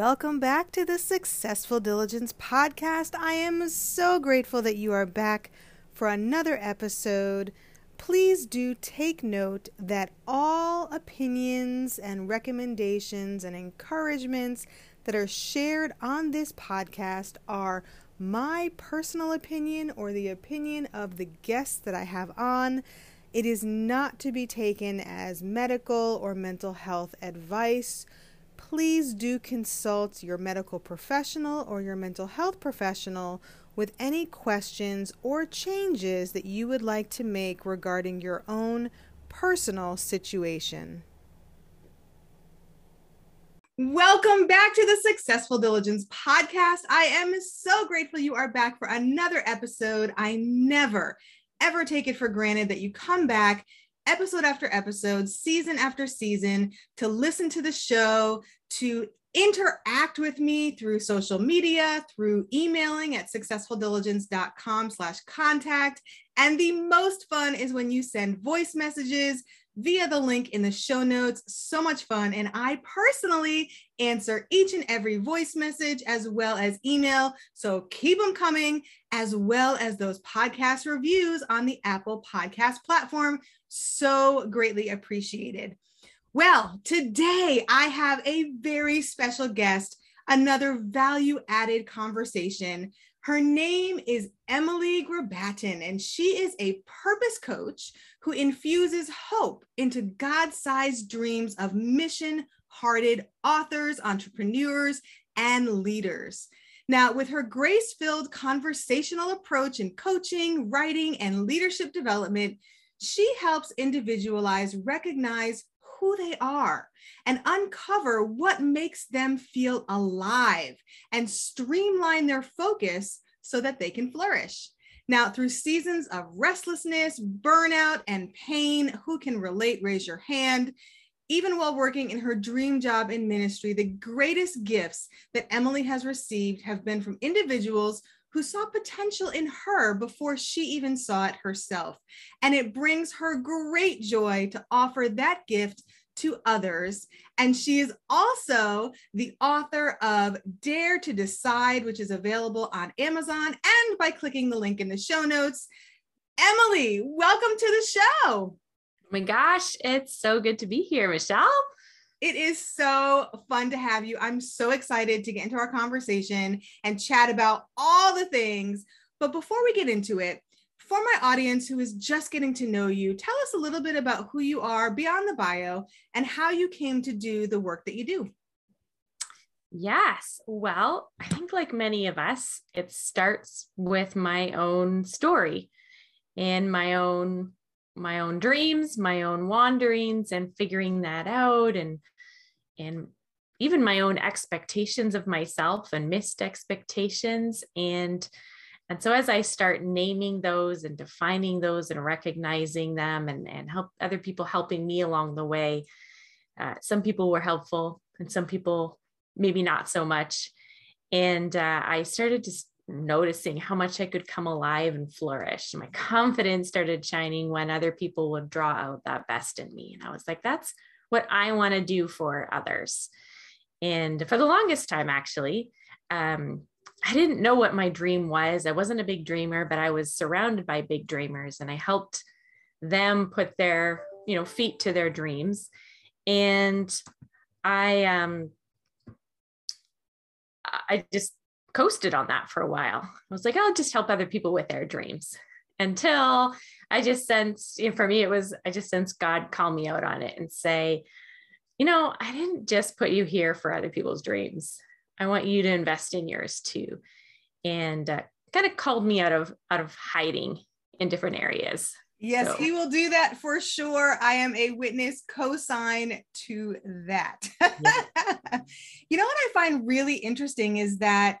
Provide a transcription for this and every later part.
Welcome back to the Successful Diligence podcast. I am so grateful that you are back for another episode. Please do take note that all opinions and recommendations and encouragements that are shared on this podcast are my personal opinion or the opinion of the guests that I have on. It is not to be taken as medical or mental health advice please do consult your medical professional or your mental health professional with any questions or changes that you would like to make regarding your own personal situation. Welcome back to the Successful Diligence podcast. I am so grateful you are back for another episode. I never, ever take it for granted that you come back episode after episode, season after season, to listen to the show, to interact with me through social media, through emailing at successfuldiligence.com slash contact. And the most fun is when you send voice messages via the link in the show notes. So much fun. And I personally answer each and every voice message as well as email. So keep them coming, as well as those podcast reviews on the Apple Podcast platform. So greatly appreciated. Well, today I have a very special guest, another value added conversation. Her name is Emily Grabatin, and she is a purpose coach who infuses hope into God sized dreams of mission hearted authors, entrepreneurs, and leaders. Now, with her grace filled conversational approach in coaching, writing, and leadership development, she helps individualize, recognize, who they are and uncover what makes them feel alive and streamline their focus so that they can flourish. Now, through seasons of restlessness, burnout, and pain, who can relate? Raise your hand. Even while working in her dream job in ministry, the greatest gifts that Emily has received have been from individuals who saw potential in her before she even saw it herself. And it brings her great joy to offer that gift to others. And she is also the author of Dare to Decide, which is available on Amazon and by clicking the link in the show notes. Emily, welcome to the show. Oh my gosh, it's so good to be here, Michelle. It is so fun to have you. I'm so excited to get into our conversation and chat about all the things. But before we get into it, for my audience who is just getting to know you, tell us a little bit about who you are beyond the bio and how you came to do the work that you do. Yes. Well, I think, like many of us, it starts with my own story and my own my own dreams my own wanderings and figuring that out and and even my own expectations of myself and missed expectations and and so as I start naming those and defining those and recognizing them and, and help other people helping me along the way, uh, some people were helpful and some people maybe not so much. And uh, I started just noticing how much I could come alive and flourish. My confidence started shining when other people would draw out that best in me. And I was like, that's what I want to do for others. And for the longest time, actually, um, I didn't know what my dream was. I wasn't a big dreamer, but I was surrounded by big dreamers and I helped them put their, you know, feet to their dreams. And I um I just coasted on that for a while. I was like, I'll just help other people with their dreams until I just sensed, you know, for me, it was, I just sensed God call me out on it and say, you know, I didn't just put you here for other people's dreams. I want you to invest in yours too. And uh, kind of called me out of out of hiding in different areas. Yes, so. he will do that for sure. I am a witness, co-sign to that. Yeah. you know what I find really interesting is that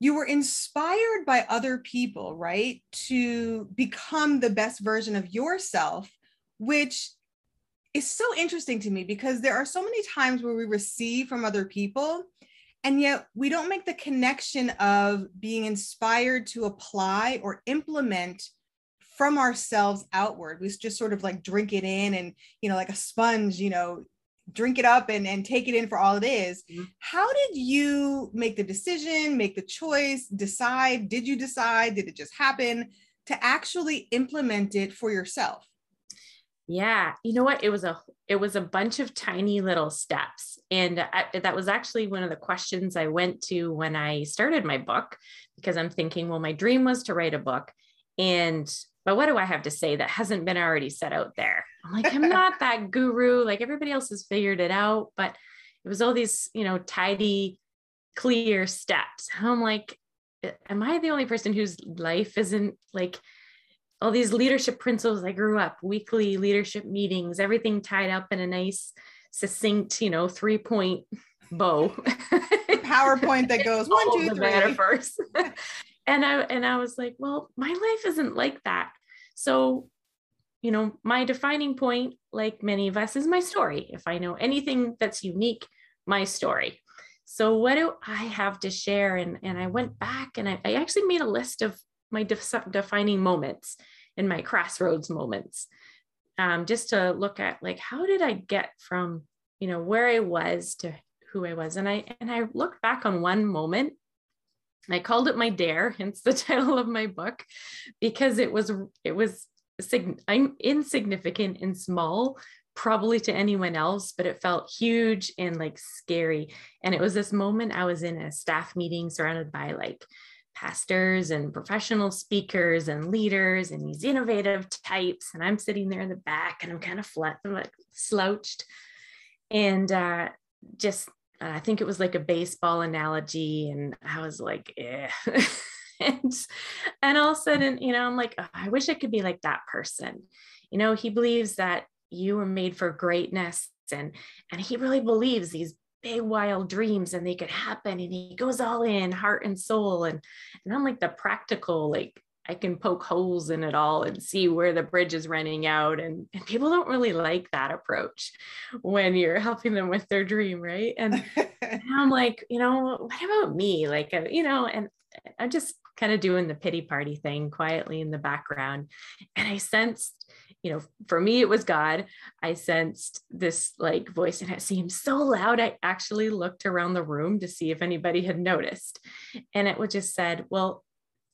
you were inspired by other people, right? To become the best version of yourself, which is so interesting to me because there are so many times where we receive from other people and yet we don't make the connection of being inspired to apply or implement from ourselves outward we just sort of like drink it in and you know like a sponge you know drink it up and, and take it in for all it is. Mhm. How did you make the decision, make the choice, decide? Did you decide? Did it just happen to actually implement it for yourself? Yeah, you know what? It was a it was a bunch of tiny little steps, and I, that was actually one of the questions I went to when I started my book, because I'm thinking, well, my dream was to write a book, and but what do I have to say that hasn't been already set out there? I'm like, I'm not that guru. Like everybody else has figured it out, but it was all these, you know, tidy, clear steps. I'm like, am I the only person whose life isn't like all these leadership principles I grew up, weekly leadership meetings, everything tied up in a nice, succinct, you know, three point bow. PowerPoint that goes one, two, three. All two, the three. metaphors. And I and I was like, well, my life isn't like that. So, you know, my defining point, like many of us, is my story. If I know anything that's unique, my story. So what do I have to share? And and I went back and I, I actually made a list of my def- defining moments and my crossroads moments, um, just to look at like how did I get from you know where I was to who I was, and I and I looked back on one moment. I called it my dare, hence the title of my book, because it was it was sig- I'm insignificant and small, probably to anyone else, but it felt huge and like scary. And it was this moment I was in a staff meeting surrounded by like pastors and professional speakers and leaders and these innovative types. And I'm sitting there in the back and I'm kind of flat, I'm like slouched. And uh, just, I think it was like a baseball analogy. And I was like, yeah. and, and all of a sudden, you know, I'm like, oh, I wish I could be like that person. You know, he believes that you were made for greatness and and he really believes these big wild dreams and they could happen and he goes all in heart and soul and and i'm like the practical like i can poke holes in it all and see where the bridge is running out and, and people don't really like that approach when you're helping them with their dream right and, and i'm like you know what about me like uh, you know and i'm just kind of doing the pity party thing quietly in the background and i sensed you know, for me, it was God. I sensed this like voice and it seemed so loud. I actually looked around the room to see if anybody had noticed. And it would just said, well,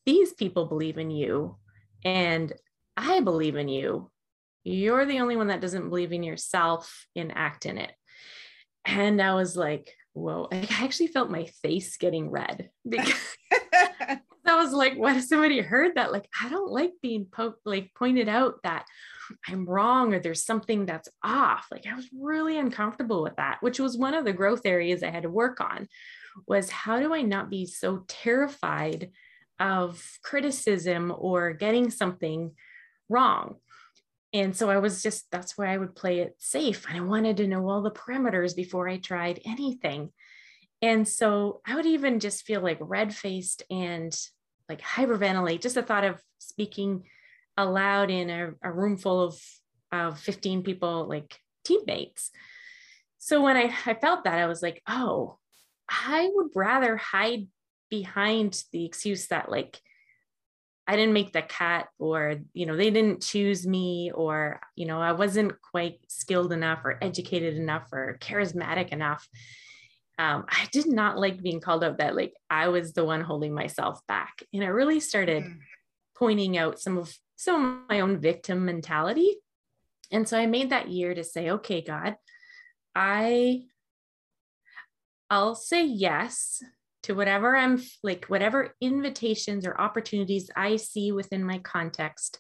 these people believe in you and I believe in you. You're the only one that doesn't believe in yourself and act in it. And I was like, whoa, I actually felt my face getting red because I was like, what if somebody heard that? Like, I don't like being po- like pointed out that I'm wrong or there's something that's off. Like I was really uncomfortable with that, which was one of the growth areas I had to work on was how do I not be so terrified of criticism or getting something wrong? And so I was just, that's why I would play it safe. And I wanted to know all the parameters before I tried anything. And so I would even just feel like red faced and like hyperventilate, just the thought of speaking aloud in a, a room full of, of 15 people, like teammates. So when I, I felt that, I was like, oh, I would rather hide behind the excuse that, like, I didn't make the cut, or, you know, they didn't choose me, or, you know, I wasn't quite skilled enough, or educated enough, or charismatic enough. Um, I did not like being called out that, like, I was the one holding myself back. And I really started mm. pointing out some of some of my own victim mentality. And so I made that year to say, okay, God, I I'll say yes to whatever I'm like, whatever invitations or opportunities I see within my context.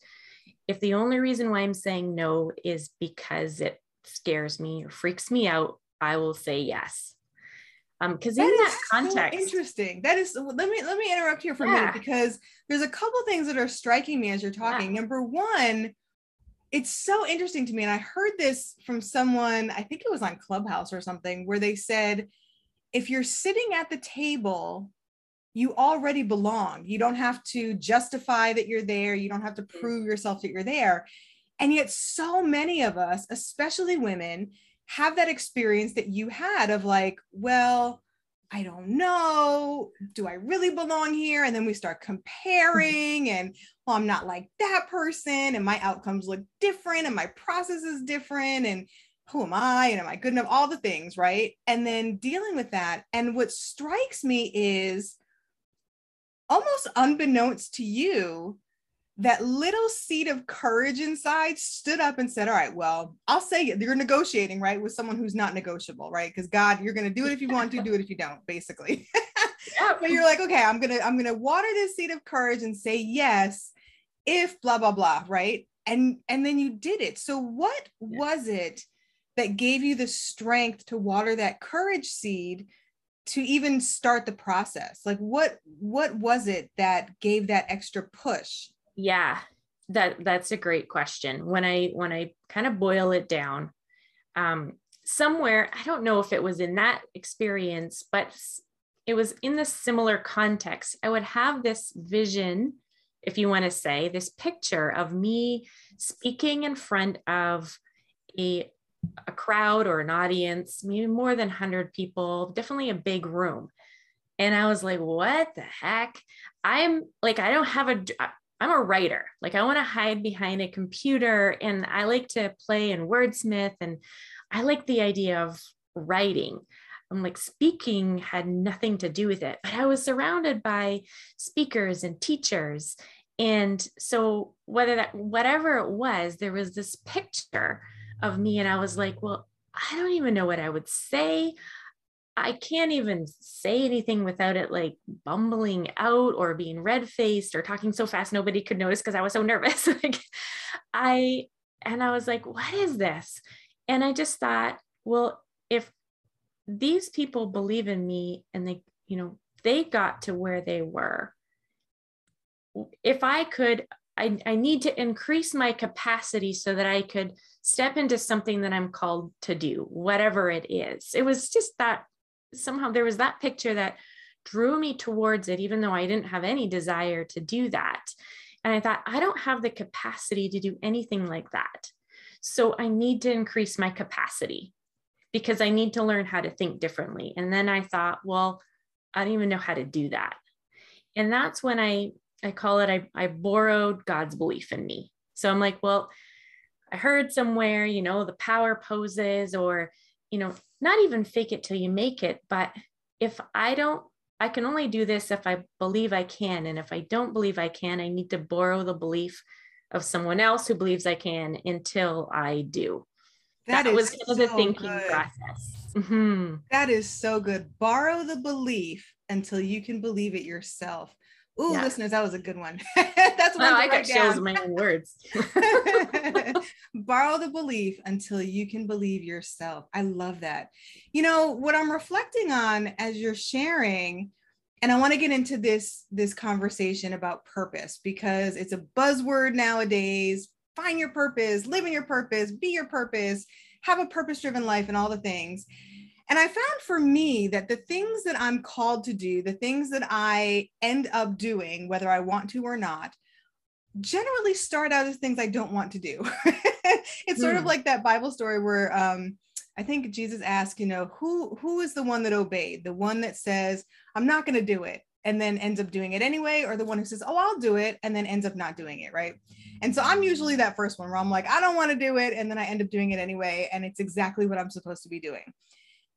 If the only reason why I'm saying no is because it scares me or freaks me out, I will say yes. Um, because in that context, so interesting. That is. Let me let me interrupt here for yeah. a minute because there's a couple things that are striking me as you're talking. Yeah. Number one, it's so interesting to me, and I heard this from someone. I think it was on Clubhouse or something, where they said, if you're sitting at the table, you already belong. You don't have to justify that you're there. You don't have to mm. prove yourself that you're there. And yet, so many of us, especially women, have that experience that you had of like, well, I don't know. Do I really belong here? And then we start comparing, and well, I'm not like that person, and my outcomes look different, and my process is different. And who am I? And am I good enough? All the things, right? And then dealing with that. And what strikes me is almost unbeknownst to you, that little seed of courage inside stood up and said, All right, well, I'll say it. You're negotiating, right? With someone who's not negotiable, right? Because God, you're going to do it if you want to, do it if you don't, basically. but you're like, okay, I'm gonna, I'm gonna water this seed of courage and say yes, if blah blah blah, right? And and then you did it. So what yeah. was it that gave you the strength to water that courage seed to even start the process? Like what what was it that gave that extra push? Yeah, that that's a great question. When I when I kind of boil it down, um, somewhere I don't know if it was in that experience, but it was in this similar context. I would have this vision, if you want to say, this picture of me speaking in front of a a crowd or an audience, maybe more than 100 people, definitely a big room. And I was like, what the heck? I'm like, I don't have a, I'm a writer. Like I want to hide behind a computer and I like to play and wordsmith and I like the idea of writing. I'm like speaking had nothing to do with it, but I was surrounded by speakers and teachers. And so whether that whatever it was, there was this picture of me and I was like, well, I don't even know what I would say. I can't even say anything without it like bumbling out or being red faced or talking so fast nobody could notice because I was so nervous. like I and I was like, what is this? And I just thought, well, if these people believe in me and they, you know, they got to where they were. If I could, I, I need to increase my capacity so that I could step into something that I'm called to do, whatever it is. It was just that somehow there was that picture that drew me towards it, even though I didn't have any desire to do that. And I thought, I don't have the capacity to do anything like that. So I need to increase my capacity because I need to learn how to think differently. And then I thought, well, I don't even know how to do that. And that's when I I call it I, I borrowed God's belief in me. So I'm like, well, I heard somewhere, you know, the power poses or, you know, not even fake it till you make it, but if I don't I can only do this if I believe I can. And if I don't believe I can, I need to borrow the belief of someone else who believes I can until I do that, that was so the thinking good. process. Mm-hmm. That is so good. Borrow the belief until you can believe it yourself. Ooh, yeah. listeners, that was a good one. That's one. what I got chills my own words. Borrow the belief until you can believe yourself. I love that. You know what I'm reflecting on as you're sharing, and I want to get into this this conversation about purpose because it's a buzzword nowadays find your purpose, live in your purpose, be your purpose, have a purpose driven life, and all the things. And I found for me that the things that I'm called to do, the things that I end up doing, whether I want to or not, generally start out as things I don't want to do. it's sort of hmm. like that Bible story where um, I think Jesus asked, you know, who who is the one that obeyed? The one that says, I'm not going to do it and then ends up doing it anyway, or the one who says, Oh, I'll do it, and then ends up not doing it, right? And so I'm usually that first one where I'm like, I don't want to do it, and then I end up doing it anyway, and it's exactly what I'm supposed to be doing.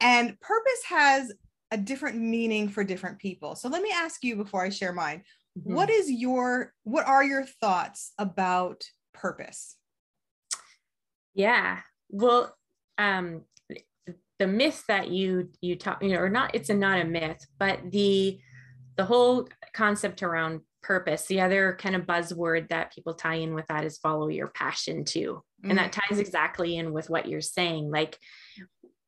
And purpose has a different meaning for different people. So let me ask you before I share mine. Mm-hmm. What is your what are your thoughts about purpose? Yeah. Well, um the myth that you you talk you know or not it's a not a myth but the the whole concept around purpose the other kind of buzzword that people tie in with that is follow your passion too mm-hmm. and that mm. ties exactly in with what you're saying like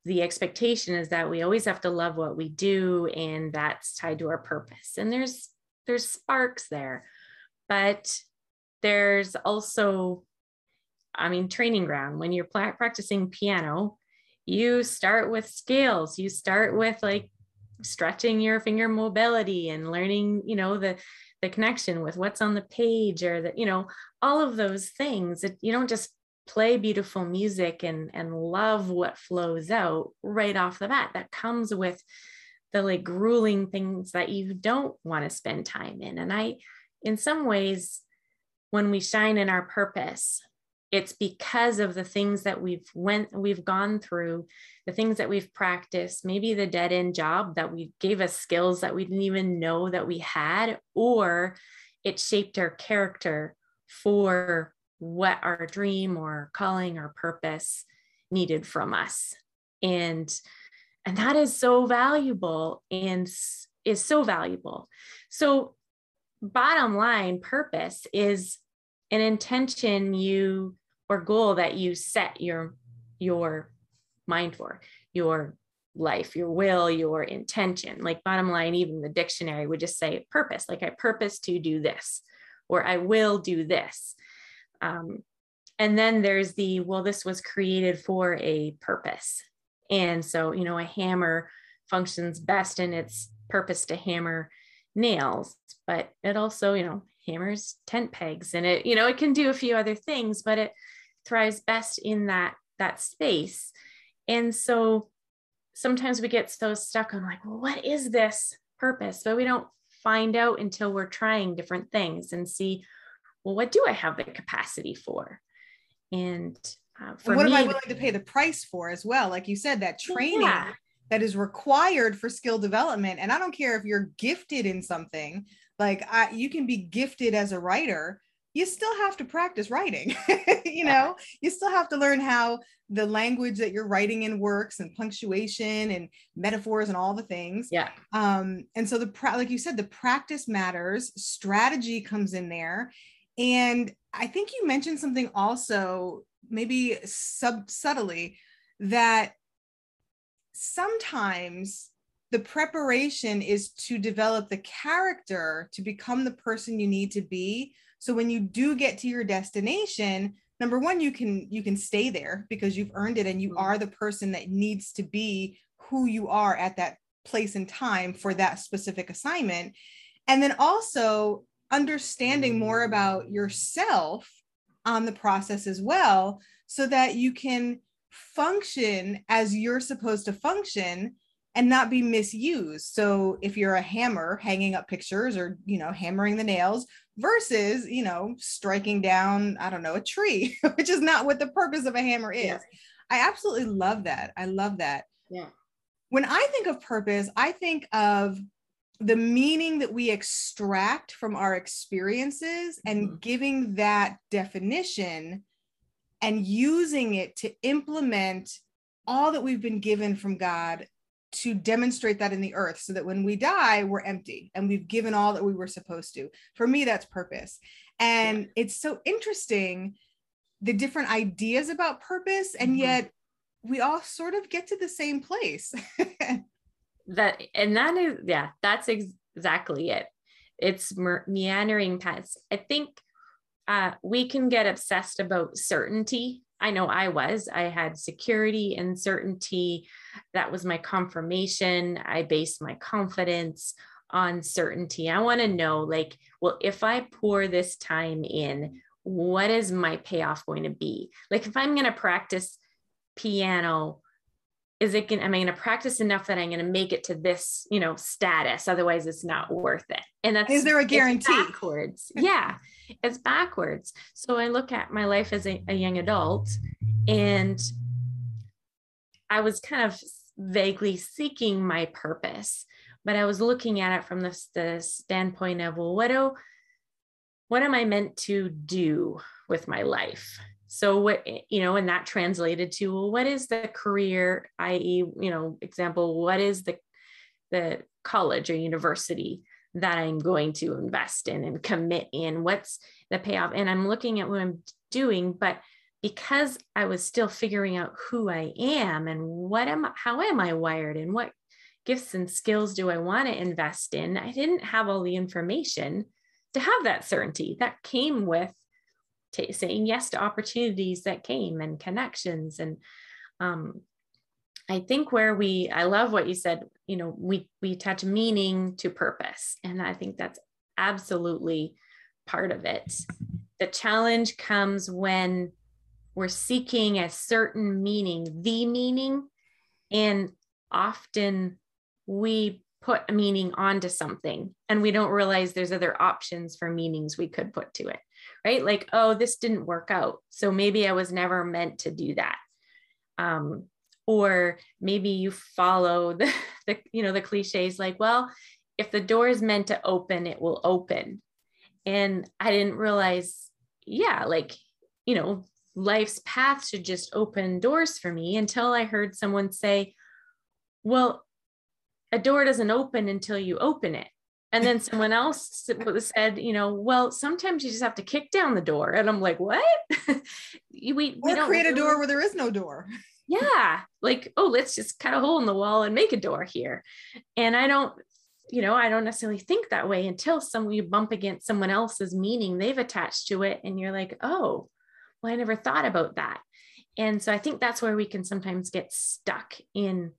the expectation is that we always have to love what we do and that's tied to our purpose and there's there's sparks there. But there's also i mean training ground. When you're practicing piano you start with scales. You start with like stretching your finger mobility and learning you know the the connection with what's on the page or the you know all of those things. That you don't just play beautiful music and and love what flows out right off the bat. That comes with the like grueling things that you don't want to spend time in. And i in some ways when we shine in our purpose it's because of the things that we've went we've gone through the things that we've practiced maybe the dead end job that we gave us skills that we didn't even know that we had or it shaped our character for what our dream or calling or purpose needed from us. And and that is so valuable and is so valuable. So bottom line purpose is an intention you or goal that you set your your mind for your life your will your intention. Like bottom line even the dictionary would just say purpose like i purpose to do this or i will do this um, and then there's the well this was created for a purpose. And so you know a hammer functions best in its purpose to hammer nails but it also you know hammers tent pegs and it you know it can do a few other things but it thrives best in that that space. And so sometimes we get so stuck on like well what is this purpose? But we don't find out until we're trying different things and see well what do i have the capacity for? And uh, for and what me, am i willing to pay the price for as well? Like you said that training yeah. that is required for skill development. And i don't care if you're gifted in something like I, you can be gifted as a writer you still have to practice writing you know? You still have to learn how the language that you're writing in works and punctuation and metaphors and all the things. Yeah. Um and so the like you said the practice matters strategy comes in there and i think you mentioned something also maybe sub subtly that sometimes the preparation is to develop the character to become the person you need to be so when you do get to your destination, number one, you can you can stay there because you've earned it and you mm-hmm. are the person that needs to be who you are at that place and time for that specific assignment. And then also understanding mm. more about yourself on the process as well, so that you can function as you're supposed to function and not be misused. So if you're a hammer hanging up pictures or, you know, hammering the nails versus, you know, striking down, I don't know, a tree, which is not what the purpose of a hammer is. Yeah. I absolutely love that. I love that. Yeah. When I think of purpose, I think of the meaning that we extract from our experiences and mm-hmm. giving that definition and using it to implement all that we've been given from God to demonstrate that in the earth so that when we die, we're empty and we've given all that we were supposed to. For me, that's purpose. And yeah. it's so interesting the different ideas about purpose, and mm-hmm. yet we all sort of get to the same place. that, and that is, yeah, that's ex- exactly it. It's meandering paths. I think uh, we can get obsessed about certainty I know I was. I had security and certainty. That was my confirmation. I based my confidence on certainty. I want to know, like, well, if I pour this time in, what is my payoff going to be? Like, if I'm going to practice piano, is it going am I going to practice enough that I'm going to make it to this, you know, status? Otherwise, it's not worth it. And that's is there a guarantee? Backwards. yeah it's backwards. So I look at my life as a, a young adult and I was kind of vaguely seeking my purpose, but I was looking at it from the, the standpoint of, well, what do what am I meant to do with my life? So what eh, you know, and that translated to well, what is the career, i.e., you know, example, what is the the college or university that I'm going to invest in and commit in? What's the payoff? And I'm looking at what I'm doing, but because I was still figuring out who I am and what am how am I wired and what gifts and skills do I want to invest in, I didn't have all the information to have that certainty that came with t- saying yes to opportunities that came and connections and um, I think where we, I love what you said, you know, we, we attach meaning to purpose. And I think that's absolutely part of it. The challenge comes when we're seeking a certain meaning, the meaning, and often we put a meaning onto something and we don't realize there's other options for meanings we could put to it right? Like, oh, this didn't work out. So maybe I was never meant to do that. Um, or maybe you follow the, the, you know, the cliches like, well, if the door is meant to open, it will open. And I didn't realize, yeah, like, you know, life's path should just open doors for me until I heard someone say, well, a door doesn't open until you open it. And then someone else said, you know, well, sometimes you just have to kick down the door. And I'm like, what? we, we or don't create a door where there is no door. yeah. Like, oh, let's just cut a hole in the wall and make a door here. And I don't, you know, I don't necessarily think that way until some you bump against someone else's meaning they've attached to it. And you're like, oh, well, I never thought about that. And so I think that's where we can sometimes get stuck in,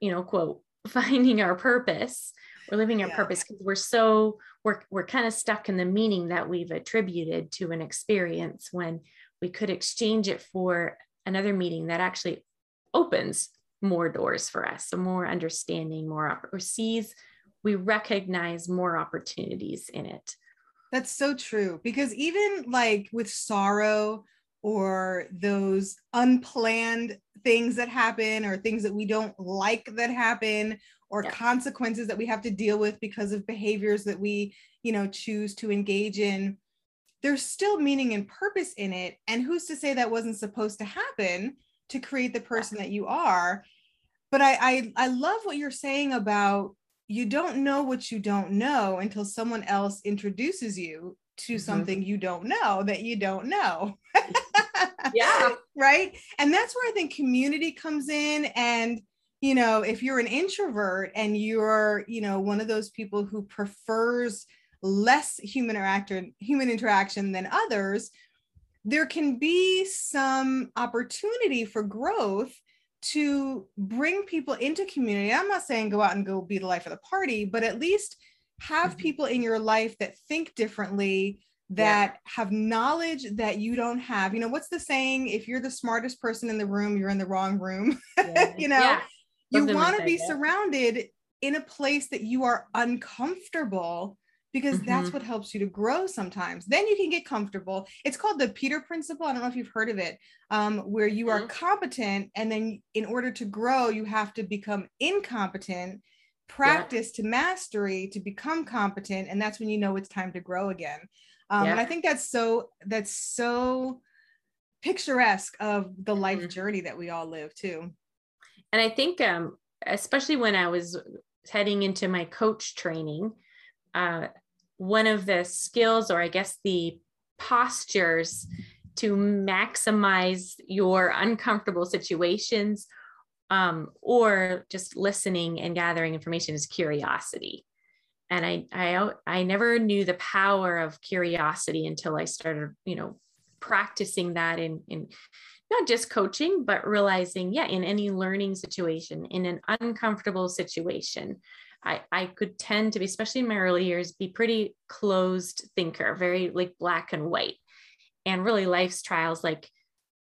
you know, quote, finding our purpose we're living our yeah. purpose because we're so we're we're kind of stuck in the meaning that we've attributed to an experience when we could exchange it for another meaning that actually opens more doors for us so more understanding more or sees we recognize more opportunities in it that's so true because even like with sorrow or those unplanned things that happen or things that we don't like that happen or yeah. consequences that we have to deal with because of behaviors that we you know choose to engage in there's still meaning and purpose in it and who's to say that wasn't supposed to happen to create the person yeah. that you are but I, I i love what you're saying about you don't know what you don't know until someone else introduces you to mm-hmm. something you don't know that you don't know yeah. Right? And that's where i think community comes in. And you know if you're an introvert and you're you know one of those people who prefers less human interaction human interaction than others there can be some opportunity for growth to bring people into community. I'm not saying go out and go be the life of the party but at least have mm-hmm. people in your life that think differently that yeah. have knowledge that you don't have you know what's the saying if you're the smartest person in the room you're in the wrong room yeah. you know yeah you want to be surrounded in a place that you are uncomfortable because mm-hmm. that's what helps you to grow sometimes then you can get comfortable it's called the peter principle i don't know if you've heard of it um, where you mm-hmm. are competent and then in order to grow you have to become incompetent practice yeah. to mastery to become competent and that's when you know it's time to grow again um, yeah. and i think that's so that's so picturesque of the life mm-hmm. journey that we all live too and I think, um, especially when I was heading into my coach training, uh, one of the skills, or I guess the postures to maximize your uncomfortable situations um, or just listening and gathering information is curiosity. And I, I, I never knew the power of curiosity until I started, you know, practicing that in, in not just coaching, but realizing, yeah, in any learning situation, in an uncomfortable situation, I, I could tend to be, especially in my early years, be pretty closed thinker, very like black and white. And really life's trials like,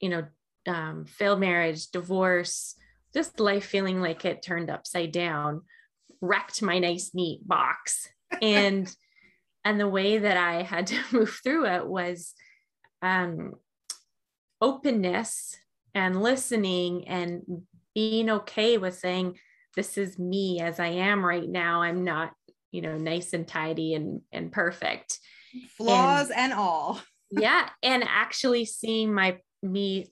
you know, um, failed marriage, divorce, just life feeling like it turned upside down, wrecked my nice, neat box. And and the way that I had to move through it was um, openness and listening and being okay with saying this is me as i am right now. I'm not you know nice and tidy and and perfect. Flaws and, and all. Yeah and actually seeing my me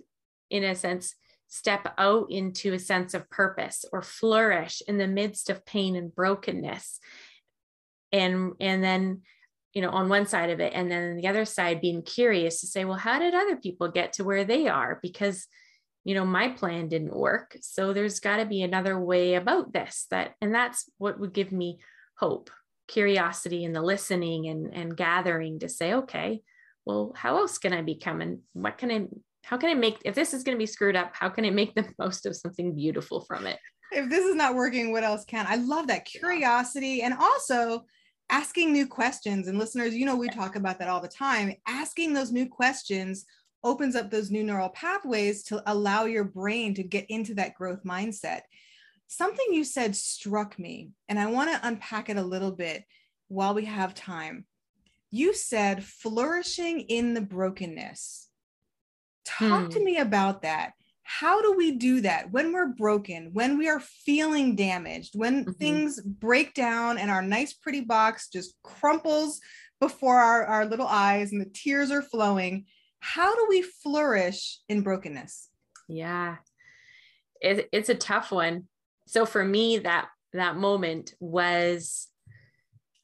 in a sense step out into a sense of purpose or flourish in the midst of pain and brokenness. And and then you know on one side of it and then the other side being curious to say well how did other people get to where they are? Because you know my plan didn't work. So there's got to be another way about this that and that's what would give me hope curiosity and the listening and and gathering to say okay well how else can i become and what can i how can i make if this is going to be screwed up how can i make the most of something beautiful from it? If this is not working what else can? I love that curiosity and also asking new questions. And listeners you know we talk about that all the time. Asking those new questions opens up those new neural pathways to allow your brain to get into that growth mindset. Something you said struck me and i want to unpack it a little bit while we have time. You said flourishing in the brokenness. Talk hmm. to me about that. How do we do that when we're broken, when we are feeling damaged, when mm-hmm. things break down and our nice, pretty box just crumples before our, our little eyes and the tears are flowing? How do we flourish in brokenness? Yeah, it, it's a tough one. So for me, that that moment was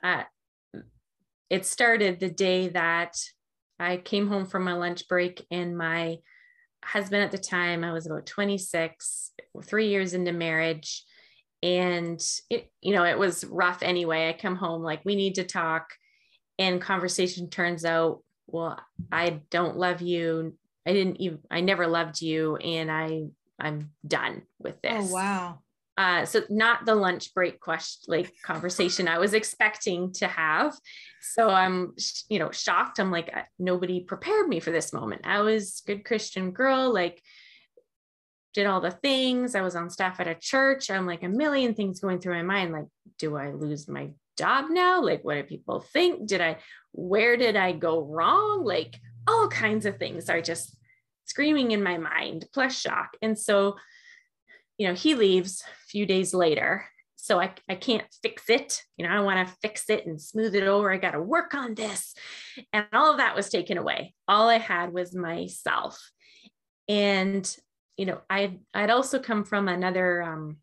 uh, it started the day that I came home from my lunch break and my husband at the time, I was about 26, three years into marriage. And it, you know, it was rough anyway. I come home like, we need to talk. And conversation turns out, well, I don't love you. I didn't even, I never loved you. And I, I'm done with oh, this. Oh, wow. Uh, so not the lunch break question like conversation I was expecting to have. So I'm, you know, shocked. I'm like, nobody prepared me for this moment. I was good Christian girl, like did all the things. I was on staff at a church. I'm like a million things going through my mind. Like, do I lose my job now? Like, what do people think? Did I, where did I go wrong? Like all kinds of things are just screaming in my mind, plus shock. And so you know, he leaves a few days later. So I, I can't fix it. You know, I want to fix it and smooth it over. I got to work on this. And all of that was taken away. All I had was myself. And, you know, I'd, I'd also come from another, um,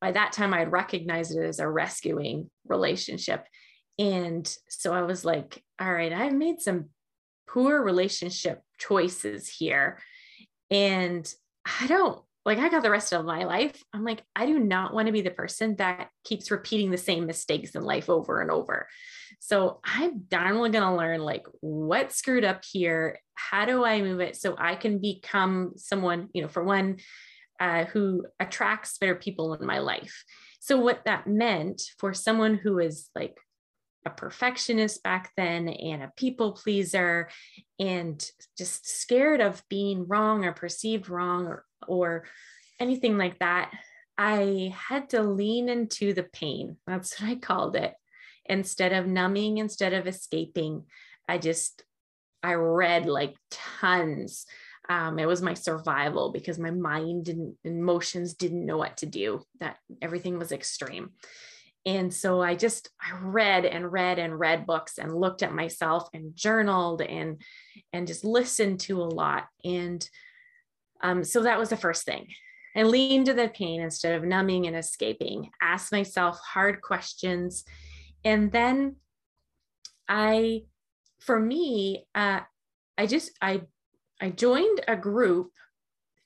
by that time I'd recognized it as a rescuing relationship. And so I was like, all right, I've made some poor relationship choices here. And I don't like I got the rest of my life. I'm like, I do not want to be the person that keeps repeating the same mistakes in life over and over. So I'm definitely going to learn like what screwed up here. How do I move it so I can become someone, you know, for one, uh, who attracts better people in my life. So what that meant for someone who is like a perfectionist back then and a people pleaser and just scared of being wrong or perceived wrong or or anything like that, I had to lean into the pain. That's what I called it. Instead of numbing, instead of escaping, I just, I read like tons. Um, it was my survival because my mind and emotions didn't know what to do, that everything was extreme. And so I just I read and read and read books and looked at myself and journaled and and just listened to a lot. And um, so that was the first thing. I leaned to the pain instead of numbing and escaping, asked myself hard questions. And then I, for me, uh, I just, I, I joined a group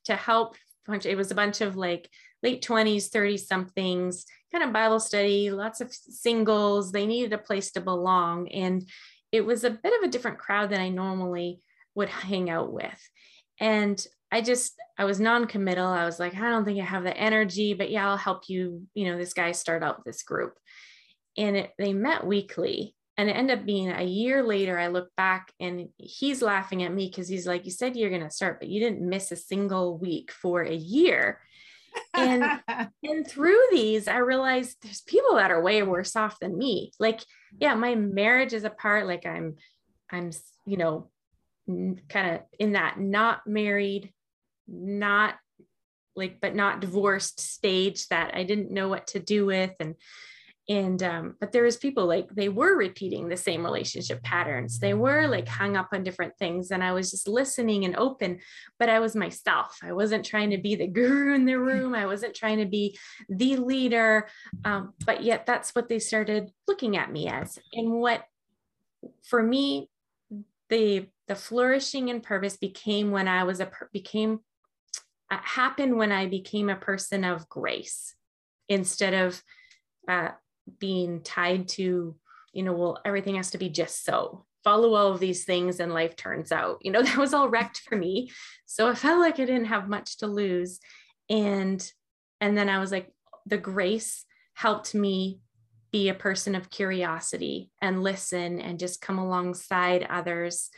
to help. It was a bunch of like late 20s, 30 somethings, kind of Bible study, lots of singles. They needed a place to belong. And it was a bit of a different crowd than I normally would hang out with. And I just, I was non-committal. I was like, I don't think I have the energy, but yeah, I'll help you, you know, this guy start out this group. And it, they met weekly and it ended up being a year later. I look back and he's laughing at me because he's like, you said you're going to start, but you didn't miss a single week for a year. and and through these i realized there's people that are way worse off than me like yeah my marriage is apart like i'm i'm you know kind of in that not married not like but not divorced stage that I didn't know what to do with. And and um but there was people like they were repeating the same relationship patterns. They were like hung up on different things. And i was just listening and open but i was myself. I wasn't trying to be the guru in the room. I wasn't trying to be the leader. Um, but yet that's what they started looking at me as. And what for me the the flourishing and purpose became when i was a became uh, happened when I became a person of grace instead of uh, being tied to, you know, well, everything has to be just so. Follow all of these things and life turns out. You know, that was all wrecked for me. So I felt like I didn't have much to lose. And and then I was like, the grace helped me be a person of curiosity and listen and just come alongside others.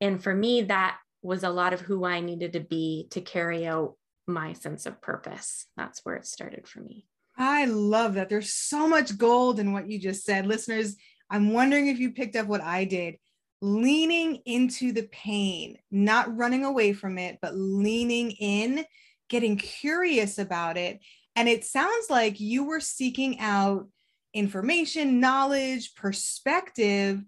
And for me, that was a lot of who I needed to be to carry out my sense of purpose. That's where it started for me. I love that. There's so much gold in what you just said. Listeners, I'm wondering if you picked up what I did leaning into the pain, not running away from it, but leaning in, getting curious about it. And it sounds like you were seeking out information, knowledge, perspective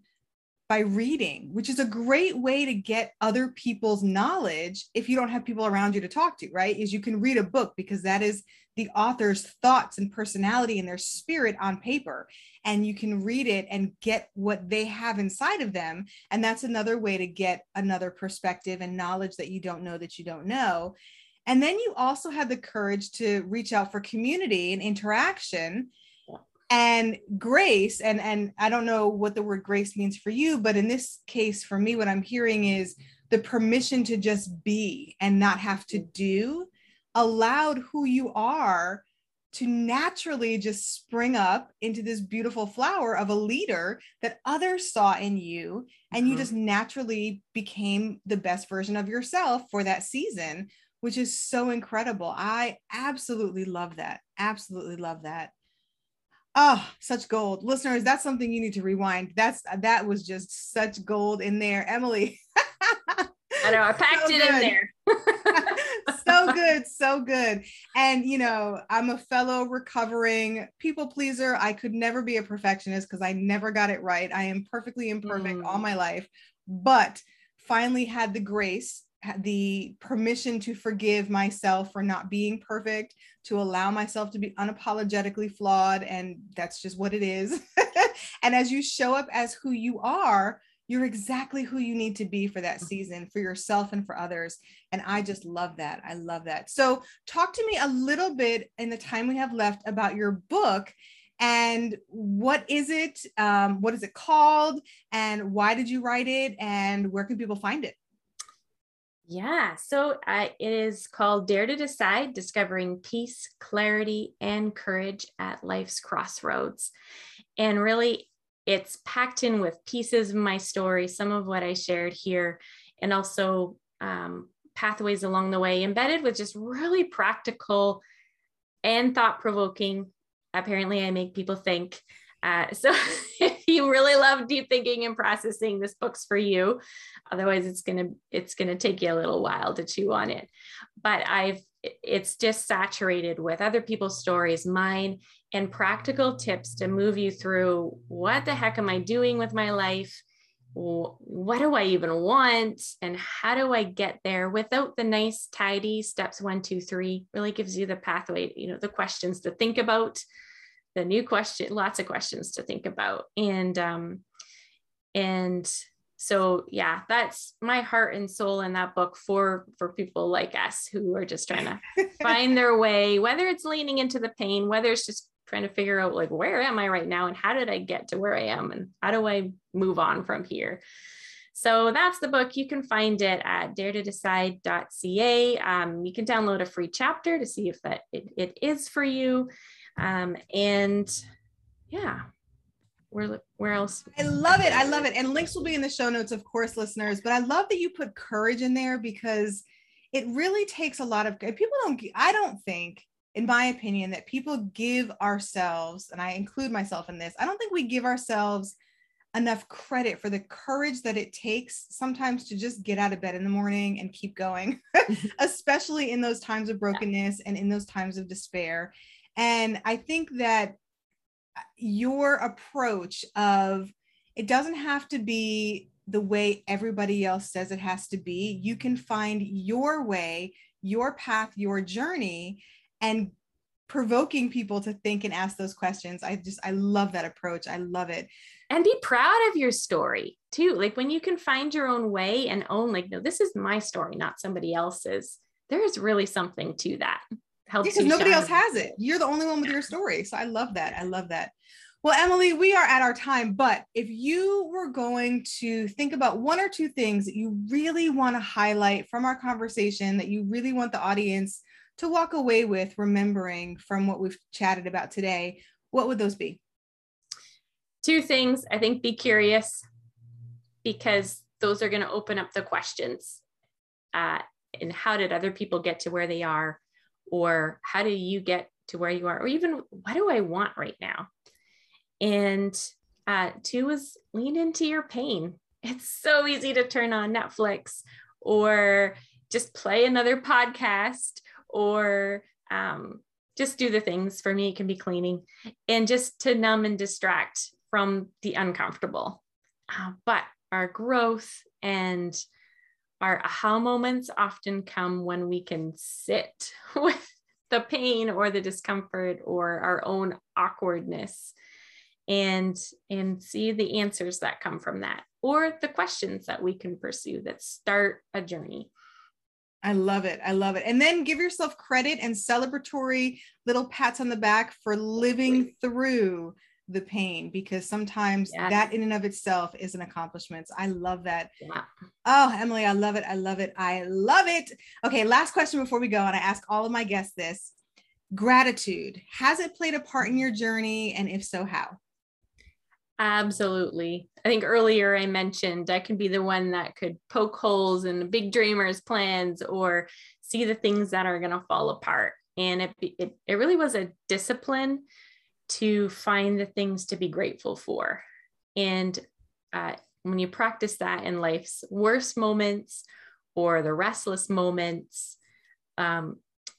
by reading, which is a great way to get other people's knowledge if you don't have people around you to talk to, right? Is you can read a book because that is the author's thoughts and personality and their spirit on paper. And you can read it and get what they have inside of them. And that's another way to get another perspective and knowledge that you don't know that you don't know. And then you also have the courage to reach out for community and interaction and grace and and i don't know what the word grace means for you but in this case for me what i'm hearing is the permission to just be and not have to do allowed who you are to naturally just spring up into this beautiful flower of a leader that others saw in you and you mm-hmm. just naturally became the best version of yourself for that season which is so incredible. I absolutely love that. Absolutely love that oh such gold listeners that's something you need to rewind that's that was just such gold in there emily I know I packed so it good. in there. so good, so good. And you know, I'm a fellow recovering people pleaser. I could never be a perfectionist because I never got it right. I am perfectly imperfect mm. all my life, but finally had the grace the permission to forgive myself for not being perfect, to allow myself to be unapologetically flawed. And that's just what it is. and as you show up as who you are, you're exactly who you need to be for that season for yourself and for others and i just love that i love that so talk to me a little bit in the time we have left about your book and what is it um, what is it called and why did you write it and where can people find it yeah, so uh, it is called Dare to Decide Discovering Peace, Clarity, and Courage at Life's Crossroads. And really, it's packed in with pieces of my story, some of what I shared here, and also um, pathways along the way, embedded with just really practical and thought provoking. Apparently, I make people think. Uh, so, you really love deep thinking and processing, this book's for you. Otherwise, it's gonna it's gonna take you a little while to chew on it. But I've it's just saturated with other people's stories, mine, and practical tips to move you through what the heck am I doing with my life? What do I even want? And how do I get there without the nice, tidy steps one, two, three? Really gives you the pathway, you know, the questions to think about, the new question, lots of questions to think about. And, um, and so yeah that's my heart and soul in that book for for people like us who are just trying to find their way whether it's leaning into the pain whether it's just trying to figure out like where am i right now and how did i get to where i am and how do i move on from here? So that's the book. You can find it at daretodecide.ca um, you can download a free chapter to see if that it, it is for you um, and yeah where where else? I love it. I love it. And links will be in the show notes of course listeners but i love that you put courage in there because it really takes a lot of people don't i don't think in my opinion that people give ourselves and i include myself in this i don't think we give ourselves enough credit for the courage that it takes sometimes to just get out of bed in the morning and keep going especially in those times of brokenness and in those times of despair and i think that uh, your approach of it doesn't have to be the way everybody else says it has to be. You can find your way, your path, your journey, and provoking people to think and ask those questions. I just, I love that approach. I love it. And be proud of your story too. Like when you can find your own way and own, like, no, this is my story, not somebody else's. There is really something to that helps because nobody shine. else has it. You're the only one with your story. So I love that. I love that. Well, Emily, we are at our time, but if you were going to think about one or two things that you really want to highlight from our conversation that you really want the audience to walk away with, remembering from what we've chatted about today, what would those be? Two things. I think be curious because those are going to open up the questions. Uh, and how did other people get to where they are? Or how do you get to where you are or even what do i want right now and uh, two is lean into your pain. It's so easy to turn on Netflix or just play another podcast or um, just do the things. For me, it can be cleaning and just to numb and distract from the uncomfortable. Uh, but our growth and our aha moments often come when we can sit with the pain or the discomfort or our own awkwardness and and see the answers that come from that or the questions that we can pursue that start a journey I love it. I love it. And then give yourself credit and celebratory little pats on the back for living through the pain because sometimes yes. that in and of itself is an accomplishment. I love that. Yeah. Oh, Emily, I love it. I love it. I love it. Okay, last question before we go. And I ask all of my guests this gratitude, has it played a part in your journey? And if so, how? Absolutely. I think earlier I mentioned I can be the one that could poke holes in the big dreamers' plans or see the things that are going to fall apart. And it, it, it really was a discipline to find the things to be grateful for. And uh, when you practice that in life's worst moments or the restless moments um,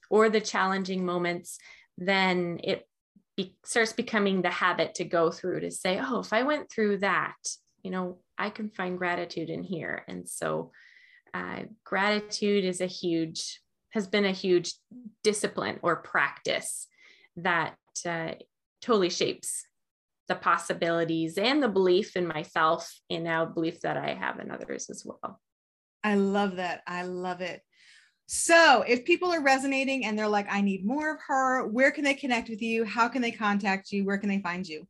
or the challenging moments, then it be, starts becoming the habit to go through to say, oh, if I went through that, you know, I can find gratitude in here. And so, uh, gratitude is a huge, has been a huge discipline or practice that uh, totally shapes the possibilities and the belief in myself and now belief that I have in others as well. I love that. I love it. So, if people are resonating and they're like, I need more of her, where can they connect with you? How can they contact you? Where can they find you?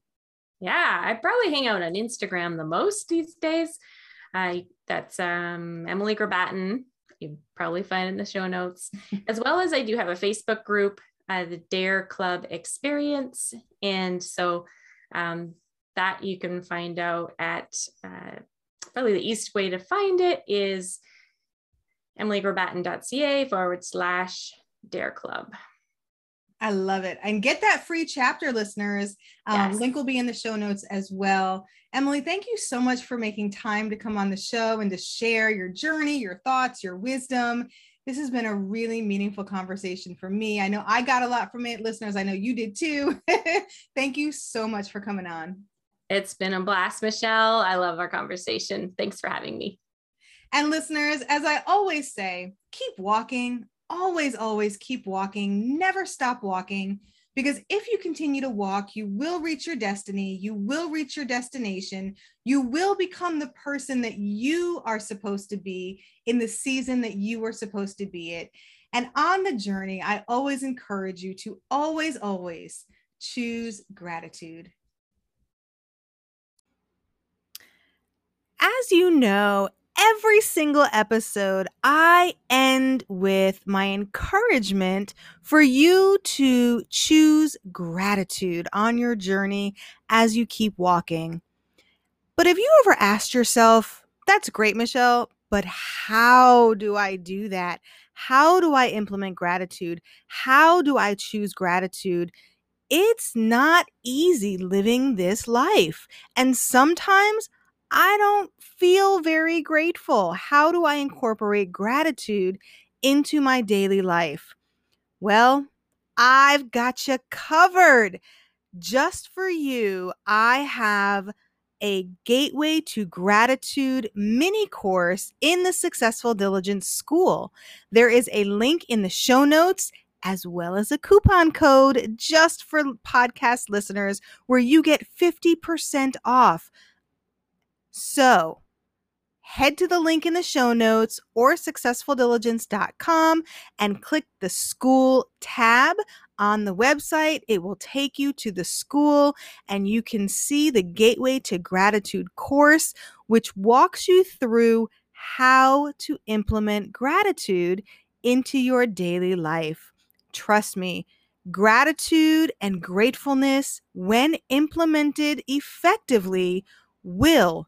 Yeah, I probably hang out on Instagram the most these days. I that's um, Emily Grabatin. You probably find in the show notes, as well as I do have a Facebook group, uh, the Dare Club Experience, and so um, that you can find out at uh, probably the east way to find it is emilygrabatin.ca forward slash dare club. I love it. And get that free chapter, listeners. Um, yes. Link will be in the show notes as well. Emily, thank you so much for making time to come on the show and to share your journey, your thoughts, your wisdom. This has been a really meaningful conversation for me. I know I got a lot from it. Listeners, I know you did too. thank you so much for coming on. It's been a blast, Michelle. I love our conversation. Thanks for having me. And listeners, as I always say, keep walking, always, always keep walking, never stop walking. Because if you continue to walk, you will reach your destiny, you will reach your destination, you will become the person that you are supposed to be in the season that you are supposed to be it. And on the journey, I always encourage you to always, always choose gratitude. As you know, every single episode, I end with my encouragement for you to choose gratitude on your journey as you keep walking. But have you ever asked yourself, that's great, Michelle, but how do I do that? How do I implement gratitude? How do I choose gratitude? It's not easy living this life. And sometimes I don't feel very grateful. How do I mm. incorporate gratitude into my daily life? Well, I've got you covered. Just for you, I have a Gateway to Gratitude mini course in the Successful Diligence School. There is a link in the show notes as well as a coupon code just for podcast listeners where you get 50% off. So head to the link in the show notes or successfuldiligence.com and click the school tab on the website. It will take you to the school and you can see the Gateway to Gratitude course, which walks you through how to implement gratitude into your daily life. Trust me, gratitude and gratefulness, when implemented effectively, will